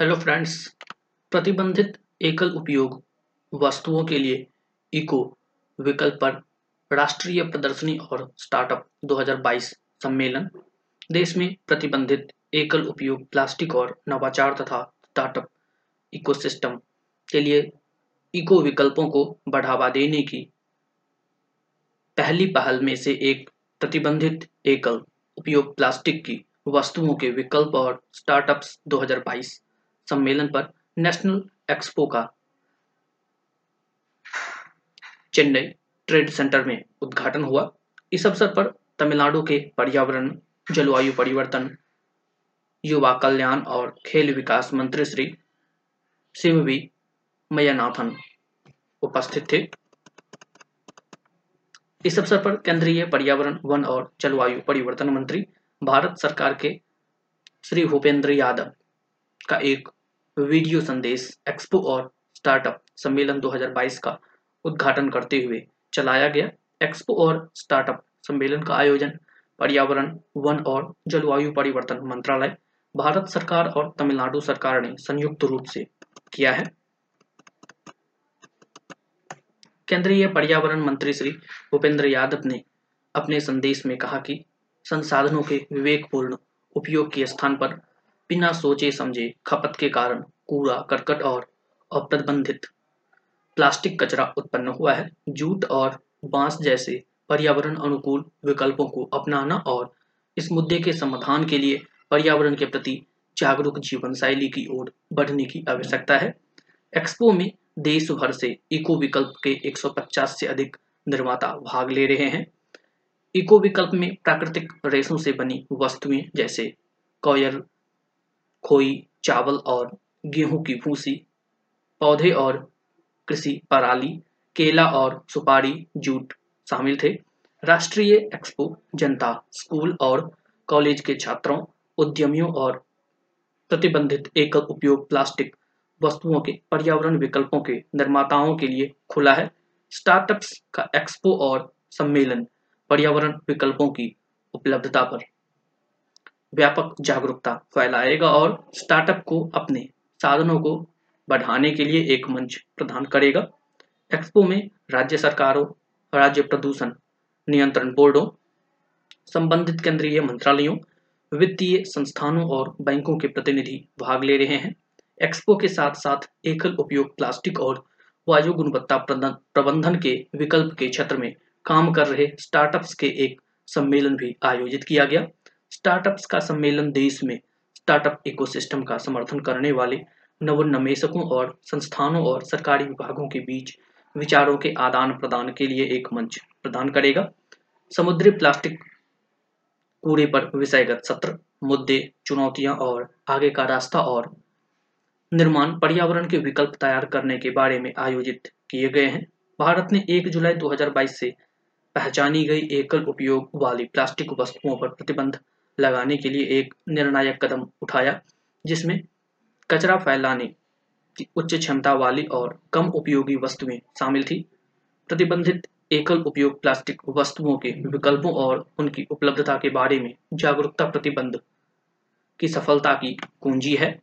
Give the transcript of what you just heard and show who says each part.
Speaker 1: Hello friends प्रतिबंधित एकल उपयोग वस्तुओं के लिए इको विकल्प पर राष्ट्रीय प्रदर्शनी और स्टार्टअप 2022 सम्मेलन। देश में प्रतिबंधित एकल उपयोग प्लास्टिक और नवाचार तथा स्टार्टअप इकोसिस्टम के लिए इको विकल्पों को बढ़ावा देने की पहली पहल में से एक प्रतिबंधित एकल उपयोग प्लास्टिक की वस्तुओं के विकल्प और स्टार्टअप्स 2022 सम्मेलन पर नेशनल एक्सपो का चेन्नई ट्रेड सेंटर में उद्घाटन हुआ। इस अवसर पर तमिलनाडु के पर्यावरण, जलवायु परिवर्तन, युवा कल्याण और खेल विकास मंत्री श्री सिमवी मयानाथन उपस्थित थे। इस अवसर पर केंद्रीय पर्यावरण, वन और जलवायु परिवर्तन मंत्री, भारत सरकार के श्री भूपेंद्र यादव का एक वीडियो संदेश एक्सपो और स्टार्टअप सम्मेलन 2022 का उद्घाटन करते हुए चलाया गया एक्सपो और स्टार्टअप सम्मेलन का आयोजन पर्यावरण, वन और जलवायु परिवर्तन मंत्रालय, भारत सरकार और तमिलनाडु सरकार ने संयुक्त रूप से किया है। केंद्रीय पर्यावरण मंत्री श्री भूपेंद्र यादव ने अपने संदेश में कहा कि संसाधनों के विवेकपूर्ण उपयोग के स्थान पर बिना सोचे समझे खपत के कारण कूड़ा, करकट और अप्रतिबंधित प्लास्टिक कचरा उत्पन्न हुआ है। जूट और बाँस जैसे पर्यावरण अनुकूल विकल्पों को अपनाना और इस मुद्दे के समाधान के लिए पर्यावरण के प्रति जागरूक जीवन शैली की ओर बढ़ने की आवश्यकता है। एक्सपो में देश भर से इको विकल्प के 150 से अधिक निर्माता भाग ले रहे हैं। इको विकल्प में प्राकृतिक रेशों से बनी वस्तुएँ जैसे कोयल खोई, चावल और गेहूँ की भूसी, पौधे और कृषि पराली केला और सुपारी जूट शामिल थे। राष्ट्रीय एक्सपो, जनता स्कूल और कॉलेज के छात्रों, उद्यमियों और प्रतिबंधित एकल उपयोग प्लास्टिक वस्तुओं के पर्यावरण विकल्पों के निर्माताओं के लिए खुला है। स्टार्टअप्स का एक्सपो और सम्मेलन पर्यावरण विकल्पों की उपलब्धता पर व्यापक जागरूकता फैलाएगा और स्टार्टअप को अपने साधनों को बढ़ाने के लिए एक मंच प्रदान करेगा। एक्सपो में राज्य सरकारों, राज्य प्रदूषण नियंत्रण बोर्डों, संबंधित केंद्रीय मंत्रालयों, वित्तीय संस्थानों और बैंकों के प्रतिनिधि भाग ले रहे हैं। एक्सपो के साथ साथ एकल उपयोग प्लास्टिक और वायु गुणवत्ता प्रबंधन के विकल्प के क्षेत्र में काम कर रहे स्टार्टअप्स के एक सम्मेलन भी आयोजित किया गया। स्टार्टअप्स का सम्मेलन देश में स्टार्टअप इकोसिस्टम का समर्थन करने वाले नवोन्मेषकों और संस्थानों और सरकारी विभागों के बीच विचारों के आदान प्रदान के लिए एक मंच प्रदान करेगा। समुद्री प्लास्टिक कूड़े पर विषयगत सत्र, मुद्दे, चुनौतियाँ और आगे का रास्ता और निर्माण, पर्यावरण के विकल्प तैयार करने के बारे में आयोजित किए गए हैं। भारत ने 1 जुलाई 2022 से पहचानी गई एकल उपयोग वाली प्लास्टिक वस्तुओं पर प्रतिबंध लगाने के लिए एक निर्णायक कदम उठाया, जिसमें कचरा फैलाने की उच्च क्षमता वाली और कम उपयोगी वस्तुएँ शामिल थी। प्रतिबंधित एकल उपयोग प्लास्टिक वस्तुओं के विकल्पों और उनकी उपलब्धता के बारे में जागरूकता प्रतिबंध की सफलता की कुंजी है।